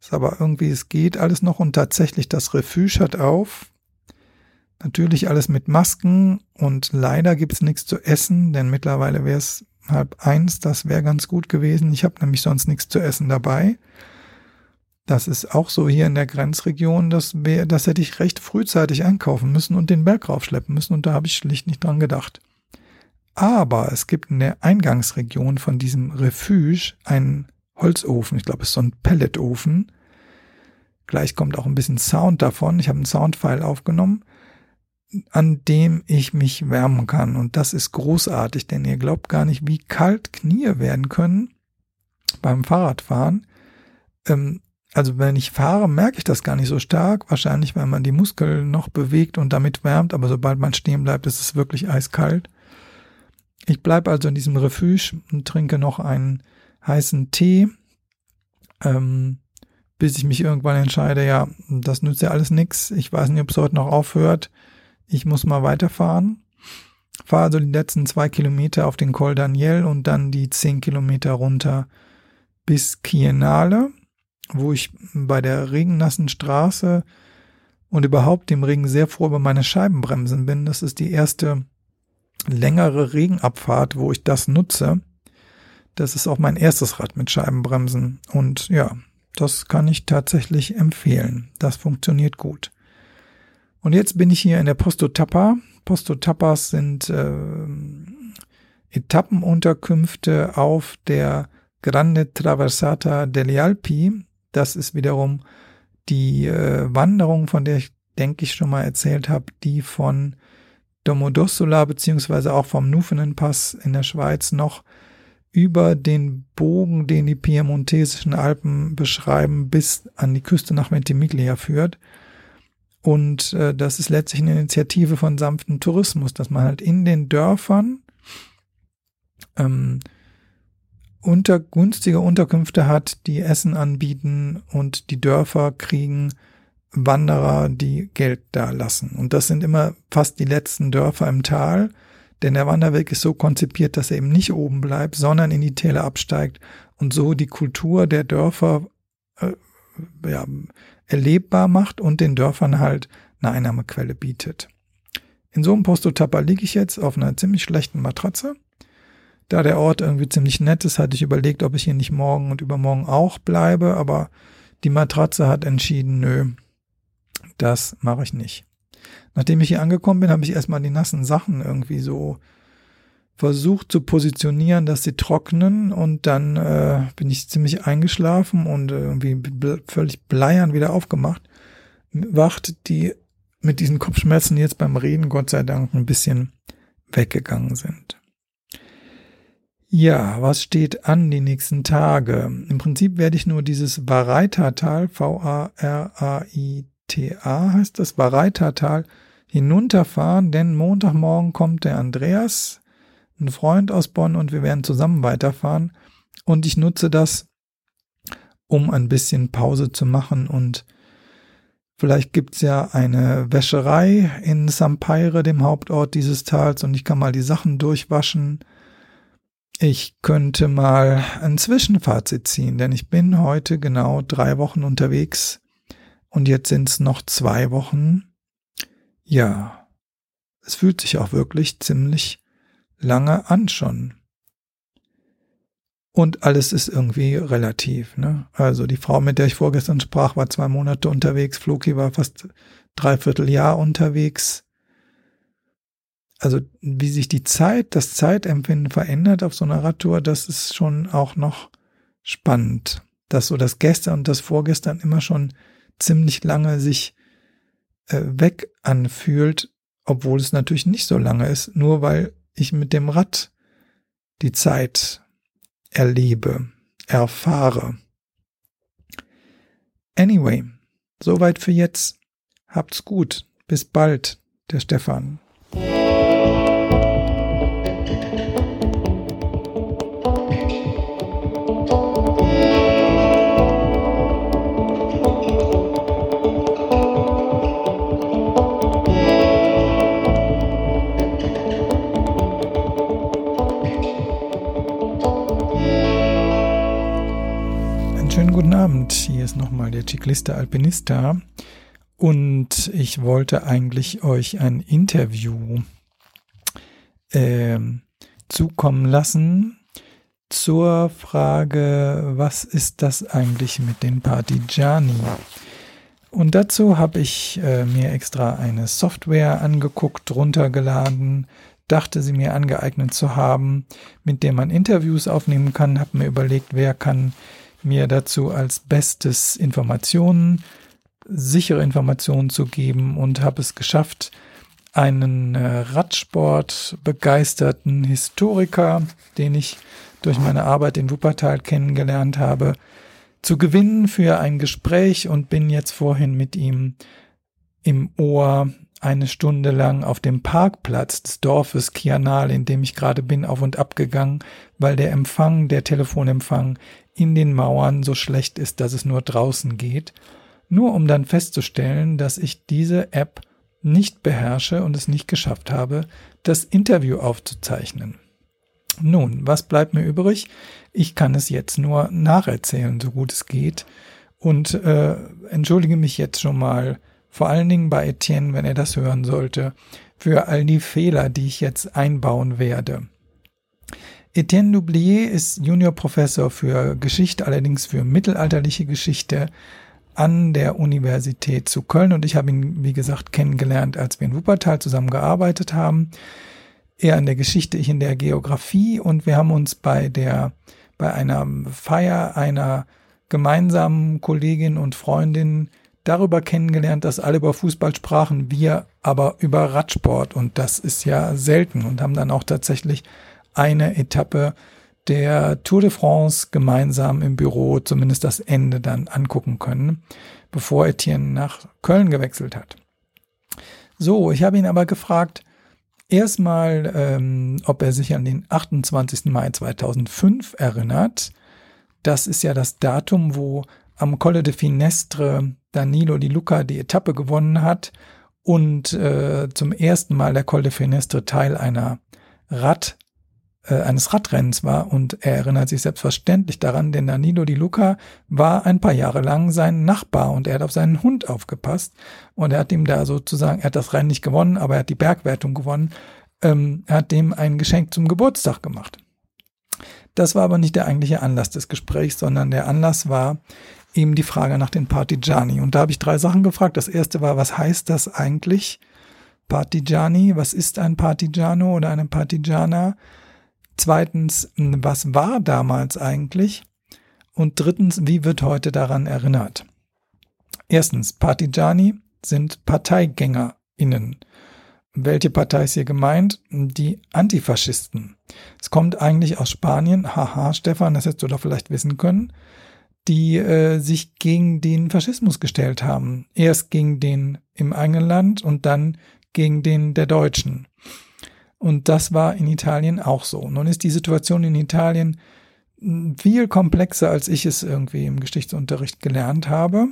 ist aber irgendwie, es geht alles noch und tatsächlich das Refuge hat auf. Natürlich alles mit Masken und leider gibt es nichts zu essen, denn mittlerweile wäre es halb eins, das wäre ganz gut gewesen. Ich habe nämlich sonst nichts zu essen dabei. Das ist auch so hier in der Grenzregion, das, wär, das hätte ich recht frühzeitig einkaufen müssen und den Berg raufschleppen müssen und da habe ich schlicht nicht dran gedacht. Aber es gibt in der Eingangsregion von diesem Refuge einen Holzofen, ich glaube es ist so ein Pelletofen. Gleich kommt auch ein bisschen Sound davon. Ich habe einen Soundfile aufgenommen, an dem ich mich wärmen kann. Und das ist großartig, denn ihr glaubt gar nicht, wie kalt Knie werden können beim Fahrradfahren. Ähm, also wenn ich fahre, merke ich das gar nicht so stark. Wahrscheinlich, weil man die Muskeln noch bewegt und damit wärmt. Aber sobald man stehen bleibt, ist es wirklich eiskalt. Ich bleibe also in diesem Refuge und trinke noch einen heißen Tee, ähm, bis ich mich irgendwann entscheide, ja, das nützt ja alles nichts. Ich weiß nicht, ob es heute noch aufhört. Ich muss mal weiterfahren. Fahre also die letzten zwei Kilometer auf den Col Daniel und dann die zehn Kilometer runter bis Kienale wo ich bei der regennassen Straße und überhaupt dem Regen sehr froh über meine Scheibenbremsen bin. Das ist die erste längere Regenabfahrt, wo ich das nutze. Das ist auch mein erstes Rad mit Scheibenbremsen. Und ja, das kann ich tatsächlich empfehlen. Das funktioniert gut. Und jetzt bin ich hier in der Posto Tappa. Posto Tappas sind äh, Etappenunterkünfte auf der Grande Traversata delle Alpi. Das ist wiederum die äh, Wanderung, von der ich denke ich schon mal erzählt habe, die von Domodossola beziehungsweise auch vom Nufenenpass in der Schweiz noch über den Bogen, den die piemontesischen Alpen beschreiben, bis an die Küste nach Ventimiglia führt. Und äh, das ist letztlich eine Initiative von sanften Tourismus, dass man halt in den Dörfern ähm, unter, günstige Unterkünfte hat, die Essen anbieten und die Dörfer kriegen Wanderer, die Geld da lassen. Und das sind immer fast die letzten Dörfer im Tal, denn der Wanderweg ist so konzipiert, dass er eben nicht oben bleibt, sondern in die Täler absteigt und so die Kultur der Dörfer äh, ja, erlebbar macht und den Dörfern halt eine Einnahmequelle bietet. In so einem Postotapper liege ich jetzt auf einer ziemlich schlechten Matratze da der Ort irgendwie ziemlich nett ist, hatte ich überlegt, ob ich hier nicht morgen und übermorgen auch bleibe, aber die Matratze hat entschieden, nö, das mache ich nicht. Nachdem ich hier angekommen bin, habe ich erstmal die nassen Sachen irgendwie so versucht zu positionieren, dass sie trocknen und dann äh, bin ich ziemlich eingeschlafen und irgendwie völlig bleiern wieder aufgemacht. Wacht, die mit diesen Kopfschmerzen jetzt beim Reden Gott sei Dank ein bisschen weggegangen sind. Ja, was steht an die nächsten Tage? Im Prinzip werde ich nur dieses Vareitatal, V-A-R-A-I-T-A heißt das, Vareitatal, hinunterfahren, denn Montagmorgen kommt der Andreas, ein Freund aus Bonn, und wir werden zusammen weiterfahren. Und ich nutze das, um ein bisschen Pause zu machen und Vielleicht gibt's ja eine Wäscherei in Sampaire, dem Hauptort dieses Tals, und ich kann mal die Sachen durchwaschen ich könnte mal ein Zwischenfazit ziehen, denn ich bin heute genau drei Wochen unterwegs und jetzt sind es noch zwei Wochen. Ja, es fühlt sich auch wirklich ziemlich lange an schon. Und alles ist irgendwie relativ. Ne? Also die Frau, mit der ich vorgestern sprach, war zwei Monate unterwegs. Floki war fast dreiviertel Jahr unterwegs also wie sich die Zeit, das Zeitempfinden verändert auf so einer Radtour, das ist schon auch noch spannend. Dass so das Gestern und das Vorgestern immer schon ziemlich lange sich äh, weg anfühlt, obwohl es natürlich nicht so lange ist, nur weil ich mit dem Rad die Zeit erlebe, erfahre. Anyway, soweit für jetzt. Habt's gut. Bis bald, der Stefan. Ciclista Alpinista. Und ich wollte eigentlich euch ein Interview äh, zukommen lassen zur Frage, was ist das eigentlich mit den Partigiani? Und dazu habe ich äh, mir extra eine Software angeguckt, runtergeladen, dachte sie mir angeeignet zu haben, mit der man Interviews aufnehmen kann, habe mir überlegt, wer kann mir dazu als bestes Informationen, sichere Informationen zu geben und habe es geschafft, einen äh, Radsport begeisterten Historiker, den ich durch meine Arbeit in Wuppertal kennengelernt habe, zu gewinnen für ein Gespräch und bin jetzt vorhin mit ihm im Ohr eine Stunde lang auf dem Parkplatz des Dorfes Kianal, in dem ich gerade bin, auf und ab gegangen, weil der Empfang, der Telefonempfang in den Mauern so schlecht ist, dass es nur draußen geht, nur um dann festzustellen, dass ich diese App nicht beherrsche und es nicht geschafft habe, das Interview aufzuzeichnen. Nun, was bleibt mir übrig? Ich kann es jetzt nur nacherzählen, so gut es geht. Und äh, entschuldige mich jetzt schon mal, vor allen Dingen bei Etienne, wenn er das hören sollte, für all die Fehler, die ich jetzt einbauen werde. Etienne Doublier ist Juniorprofessor für Geschichte, allerdings für mittelalterliche Geschichte an der Universität zu Köln. Und ich habe ihn, wie gesagt, kennengelernt, als wir in Wuppertal zusammengearbeitet haben. Er in der Geschichte, ich in der Geografie und wir haben uns bei der, bei einer Feier einer gemeinsamen Kollegin und Freundin darüber kennengelernt, dass alle über Fußball sprachen, wir aber über Radsport. Und das ist ja selten. Und haben dann auch tatsächlich eine Etappe der Tour de France gemeinsam im Büro zumindest das Ende dann angucken können, bevor Etienne nach Köln gewechselt hat. So, ich habe ihn aber gefragt, erstmal, ähm, ob er sich an den 28. Mai 2005 erinnert. Das ist ja das Datum, wo am Colle de Finestre Danilo Di Luca die Etappe gewonnen hat und äh, zum ersten Mal der Colle de Finestre Teil einer Rad äh, eines Radrennens war und er erinnert sich selbstverständlich daran, denn Danilo Di Luca war ein paar Jahre lang sein Nachbar und er hat auf seinen Hund aufgepasst und er hat ihm da sozusagen, er hat das Rennen nicht gewonnen, aber er hat die Bergwertung gewonnen, ähm, er hat dem ein Geschenk zum Geburtstag gemacht. Das war aber nicht der eigentliche Anlass des Gesprächs, sondern der Anlass war eben die Frage nach den Partigiani. Und da habe ich drei Sachen gefragt. Das erste war, was heißt das eigentlich? Partigiani, was ist ein Partigiano oder eine Partigiana? Zweitens, was war damals eigentlich? Und drittens, wie wird heute daran erinnert? Erstens, Partigiani sind ParteigängerInnen. Welche Partei ist hier gemeint? Die Antifaschisten. Es kommt eigentlich aus Spanien. Haha, Stefan, das hättest du doch vielleicht wissen können. Die äh, sich gegen den Faschismus gestellt haben. Erst gegen den im eigenen Land und dann gegen den der Deutschen. Und das war in Italien auch so. Nun ist die Situation in Italien viel komplexer, als ich es irgendwie im Geschichtsunterricht gelernt habe.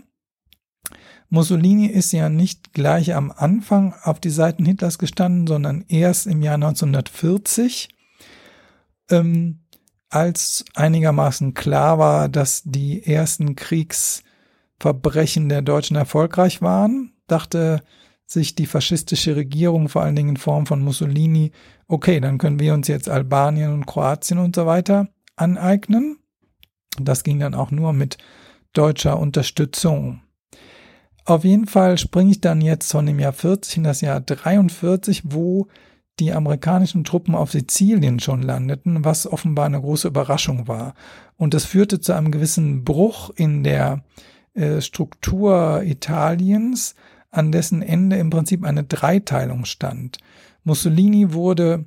Mussolini ist ja nicht gleich am Anfang auf die Seiten Hitlers gestanden, sondern erst im Jahr 1940, ähm, als einigermaßen klar war, dass die ersten Kriegsverbrechen der Deutschen erfolgreich waren, dachte sich die faschistische Regierung, vor allen Dingen in Form von Mussolini, okay, dann können wir uns jetzt Albanien und Kroatien und so weiter aneignen. Das ging dann auch nur mit deutscher Unterstützung. Auf jeden Fall springe ich dann jetzt von dem Jahr 40 in das Jahr 43, wo die amerikanischen Truppen auf Sizilien schon landeten, was offenbar eine große Überraschung war. Und das führte zu einem gewissen Bruch in der äh, Struktur Italiens, an dessen Ende im Prinzip eine Dreiteilung stand. Mussolini wurde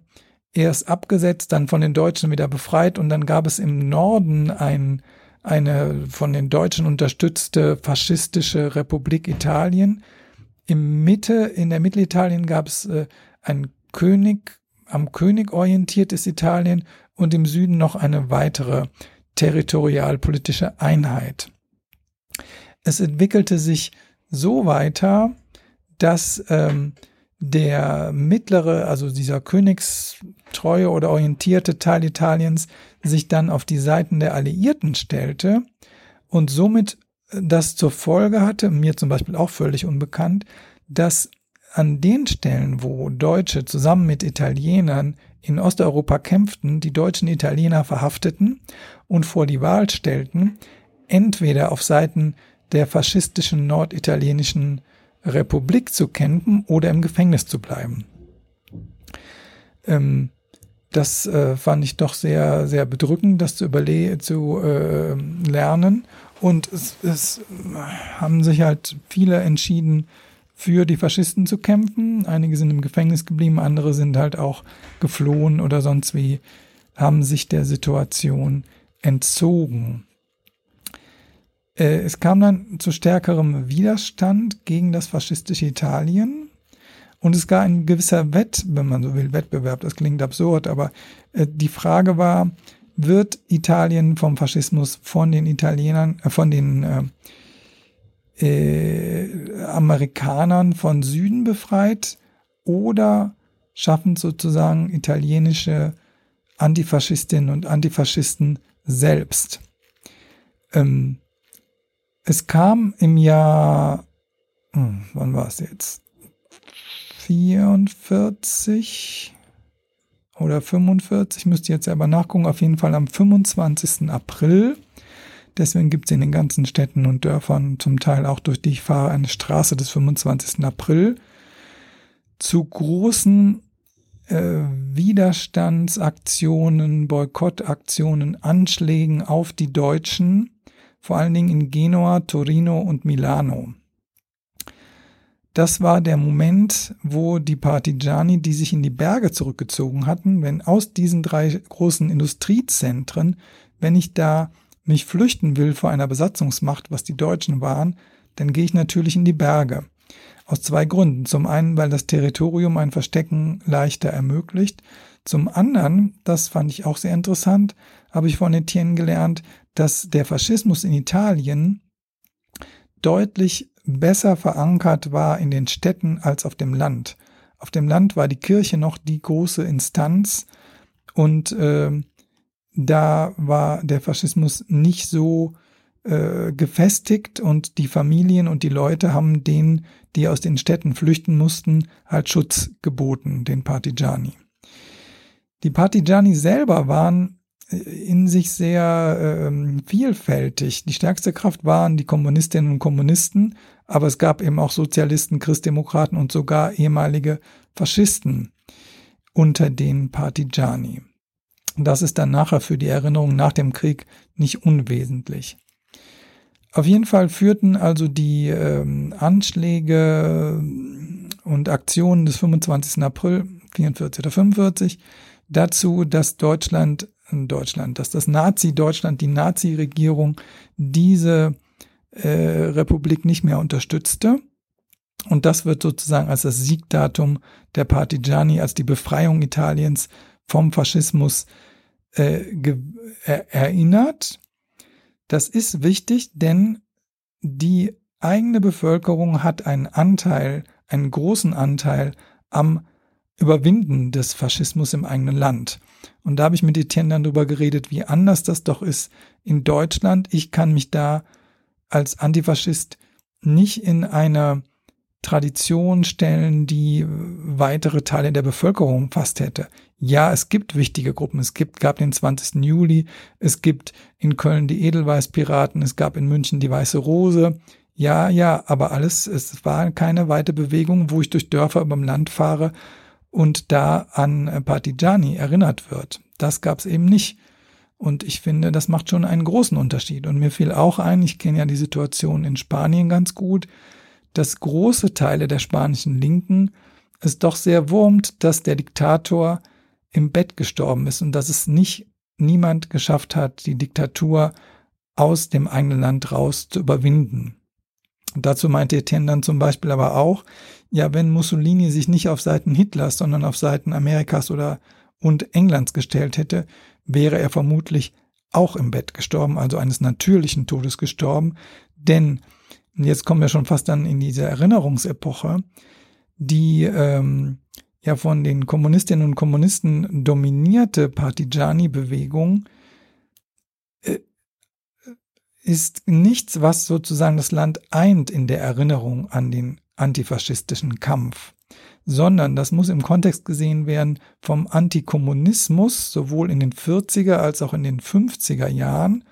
erst abgesetzt, dann von den Deutschen wieder befreit und dann gab es im Norden ein, eine von den Deutschen unterstützte faschistische Republik Italien. Im Mitte, in der Mittelitalien gab es äh, ein König, am König orientiertes Italien und im Süden noch eine weitere territorialpolitische Einheit. Es entwickelte sich so weiter, dass ähm, der mittlere, also dieser königstreue oder orientierte Teil Italiens sich dann auf die Seiten der Alliierten stellte und somit das zur Folge hatte, mir zum Beispiel auch völlig unbekannt, dass an den Stellen, wo Deutsche zusammen mit Italienern in Osteuropa kämpften, die deutschen Italiener verhafteten und vor die Wahl stellten, entweder auf Seiten der faschistischen norditalienischen Republik zu kämpfen oder im Gefängnis zu bleiben. Ähm, das äh, fand ich doch sehr, sehr bedrückend, das zu, überle zu äh, lernen. Und es, es haben sich halt viele entschieden, für die Faschisten zu kämpfen. Einige sind im Gefängnis geblieben, andere sind halt auch geflohen oder sonst wie, haben sich der Situation entzogen. Äh, es kam dann zu stärkerem Widerstand gegen das faschistische Italien. Und es gab ein gewisser Wett, wenn man so will, Wettbewerb, das klingt absurd, aber äh, die Frage war, wird Italien vom Faschismus von den Italienern, äh, von den äh, äh, Amerikanern von Süden befreit oder schaffen sozusagen italienische Antifaschistinnen und Antifaschisten selbst. Ähm, es kam im Jahr, hm, wann war es jetzt? 44 oder 45, müsste jetzt selber nachgucken, auf jeden Fall am 25. April Deswegen gibt es in den ganzen Städten und Dörfern, zum Teil auch durch die ich fahre, eine Straße des 25. April zu großen äh, Widerstandsaktionen, Boykottaktionen, Anschlägen auf die Deutschen, vor allen Dingen in Genua, Torino und Milano. Das war der Moment, wo die Partigiani, die sich in die Berge zurückgezogen hatten, wenn aus diesen drei großen Industriezentren, wenn ich da mich flüchten will vor einer Besatzungsmacht, was die Deutschen waren, dann gehe ich natürlich in die Berge. Aus zwei Gründen. Zum einen, weil das Territorium ein Verstecken leichter ermöglicht. Zum anderen, das fand ich auch sehr interessant, habe ich von Etienne gelernt, dass der Faschismus in Italien deutlich besser verankert war in den Städten als auf dem Land. Auf dem Land war die Kirche noch die große Instanz und äh, da war der Faschismus nicht so äh, gefestigt und die Familien und die Leute haben denen, die aus den Städten flüchten mussten, halt Schutz geboten, den Partigiani. Die Partigiani selber waren in sich sehr äh, vielfältig. Die stärkste Kraft waren die Kommunistinnen und Kommunisten, aber es gab eben auch Sozialisten, Christdemokraten und sogar ehemalige Faschisten unter den Partigiani. Das ist dann nachher für die Erinnerung nach dem Krieg nicht unwesentlich. Auf jeden Fall führten also die ähm, Anschläge und Aktionen des 25. April 44 oder 45 dazu, dass Deutschland, Deutschland, dass das Nazi-Deutschland, die Nazi-Regierung diese äh, Republik nicht mehr unterstützte. Und das wird sozusagen als das Siegdatum der Partigiani, als die Befreiung Italiens vom Faschismus äh, erinnert. Das ist wichtig, denn die eigene Bevölkerung hat einen Anteil, einen großen Anteil am Überwinden des Faschismus im eigenen Land. Und da habe ich mit Etienne dann darüber geredet, wie anders das doch ist in Deutschland. Ich kann mich da als Antifaschist nicht in einer Tradition stellen, die weitere Teile der Bevölkerung fast hätte. Ja, es gibt wichtige Gruppen. Es gibt, gab den 20. Juli, es gibt in Köln die Edelweißpiraten, es gab in München die Weiße Rose. Ja, ja, aber alles, es war keine weite Bewegung, wo ich durch Dörfer über dem Land fahre und da an Partigiani erinnert wird. Das gab es eben nicht. Und ich finde, das macht schon einen großen Unterschied. Und mir fiel auch ein, ich kenne ja die Situation in Spanien ganz gut, dass große Teile der spanischen Linken es doch sehr wurmt, dass der Diktator im Bett gestorben ist und dass es nicht niemand geschafft hat, die Diktatur aus dem eigenen Land raus zu überwinden. Und dazu meinte Etienne dann zum Beispiel aber auch, ja, wenn Mussolini sich nicht auf Seiten Hitlers, sondern auf Seiten Amerikas oder und Englands gestellt hätte, wäre er vermutlich auch im Bett gestorben, also eines natürlichen Todes gestorben, denn jetzt kommen wir schon fast dann in diese Erinnerungsepoche, die ähm, ja von den Kommunistinnen und Kommunisten dominierte Partigiani-Bewegung äh, ist nichts, was sozusagen das Land eint in der Erinnerung an den antifaschistischen Kampf. sondern das muss im Kontext gesehen werden vom Antikommunismus, sowohl in den 40er als auch in den 50er Jahren.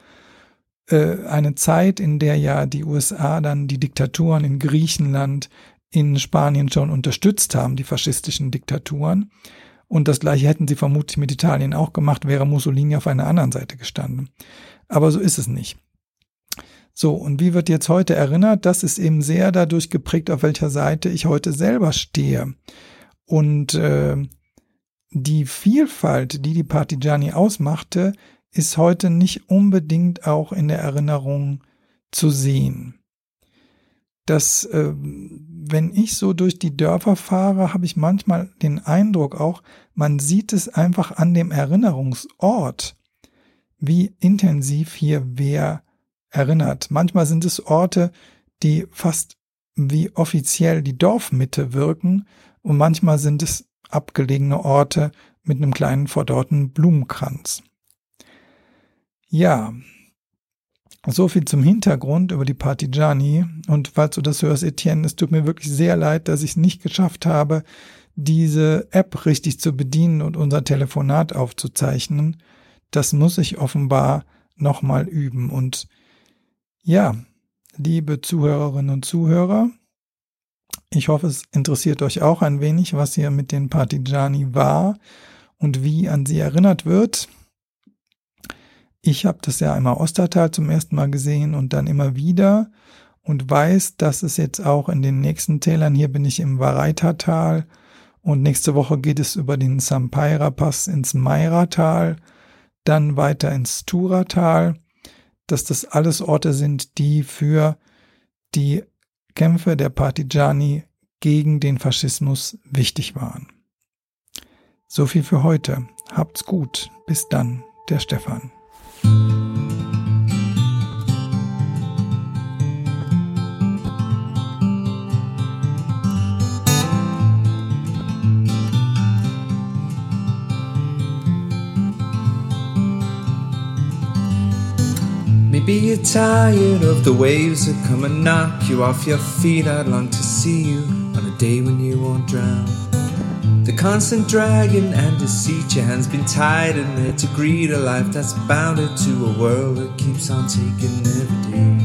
Äh, eine Zeit, in der ja die USA dann die Diktaturen in Griechenland, in Spanien schon unterstützt haben, die faschistischen Diktaturen. Und das gleiche hätten sie vermutlich mit Italien auch gemacht, wäre Mussolini auf einer anderen Seite gestanden. Aber so ist es nicht. So, und wie wird jetzt heute erinnert? Das ist eben sehr dadurch geprägt, auf welcher Seite ich heute selber stehe. Und äh, die Vielfalt, die die Partigiani ausmachte, ist heute nicht unbedingt auch in der Erinnerung zu sehen. Das, äh, wenn ich so durch die Dörfer fahre, habe ich manchmal den Eindruck auch, man sieht es einfach an dem Erinnerungsort, wie intensiv hier wer erinnert. Manchmal sind es Orte, die fast wie offiziell die Dorfmitte wirken und manchmal sind es abgelegene Orte mit einem kleinen verdorrten Blumenkranz. Ja, so viel zum Hintergrund über die Partigiani. Und falls du das hörst, Etienne, es tut mir wirklich sehr leid, dass ich es nicht geschafft habe, diese App richtig zu bedienen und unser Telefonat aufzuzeichnen. Das muss ich offenbar nochmal üben. Und ja, liebe Zuhörerinnen und Zuhörer, ich hoffe, es interessiert euch auch ein wenig, was hier mit den Partigiani war und wie an sie erinnert wird. Ich habe das ja einmal Ostertal zum ersten Mal gesehen und dann immer wieder und weiß, dass es jetzt auch in den nächsten Tälern, hier bin ich im Vareita-Tal und nächste Woche geht es über den Sampaira-Pass ins Maira-Tal, dann weiter ins Tura-Tal dass das alles Orte sind, die für die Kämpfe der Partigiani gegen den Faschismus wichtig waren. So viel für heute. Habt's gut. Bis dann, der Stefan. You're tired of the waves that come and knock you off your feet. I'd long to see you on a day when you won't drown. The constant dragging and deceit, your hands been tied in there to greet a life that's bounded to a world that keeps on taking every day.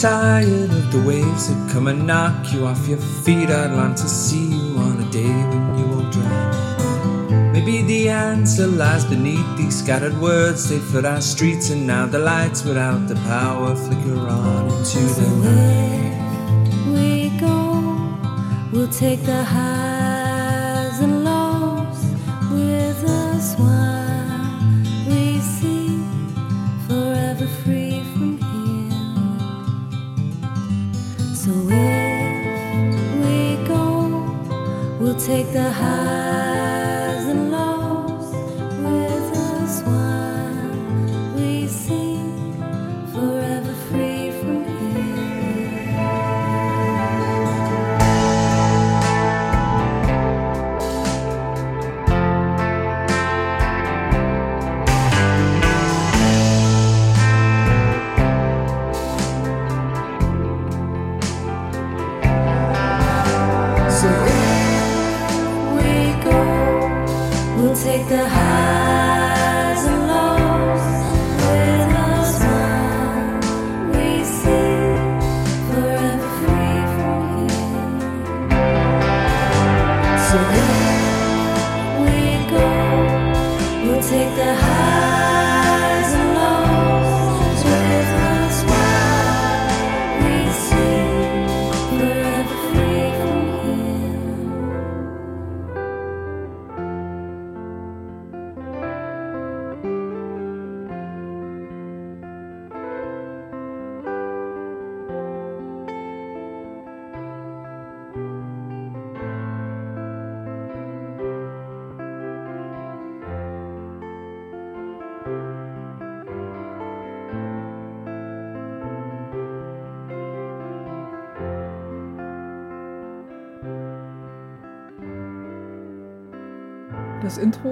tired of the waves that come and knock you off your feet. I'd long to see you on a day when you won't drown. Maybe the answer lies beneath these scattered words. They flood our streets, and now the lights without the power flicker on into the night. We go, we'll take the highs and lows with us while we see forever free the high.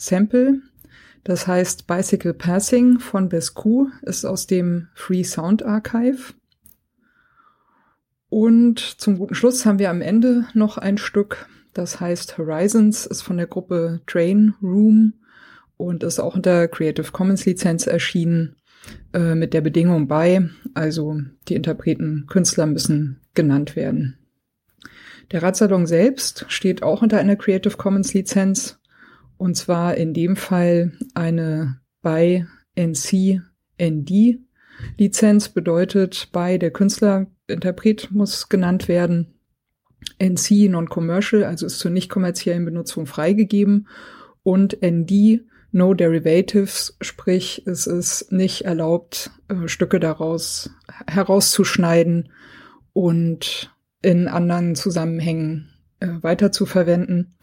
Sample, das heißt Bicycle Passing von Bescu, ist aus dem Free Sound Archive. Und zum guten Schluss haben wir am Ende noch ein Stück, das heißt Horizons, ist von der Gruppe Train Room und ist auch unter Creative Commons Lizenz erschienen, äh, mit der Bedingung bei, also die Interpreten, Künstler müssen genannt werden. Der Radsalon selbst steht auch unter einer Creative Commons Lizenz und zwar in dem Fall eine bei NC ND Lizenz bedeutet bei der Künstler Interpret muss genannt werden. NC Non-Commercial, also ist zur nicht kommerziellen Benutzung freigegeben und ND No Derivatives, sprich es ist nicht erlaubt, äh, Stücke daraus herauszuschneiden und in anderen Zusammenhängen äh, verwenden.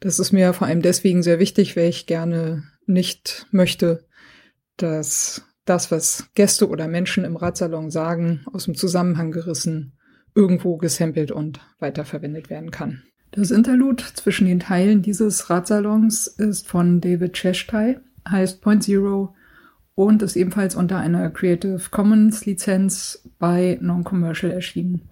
Das ist mir vor allem deswegen sehr wichtig, weil ich gerne nicht möchte, dass das, was Gäste oder Menschen im Radsalon sagen, aus dem Zusammenhang gerissen, irgendwo gesampelt und weiterverwendet werden kann. Das Interlude zwischen den Teilen dieses Radsalons ist von David Cheshtai, heißt Point Zero und ist ebenfalls unter einer Creative Commons Lizenz bei Non-Commercial erschienen.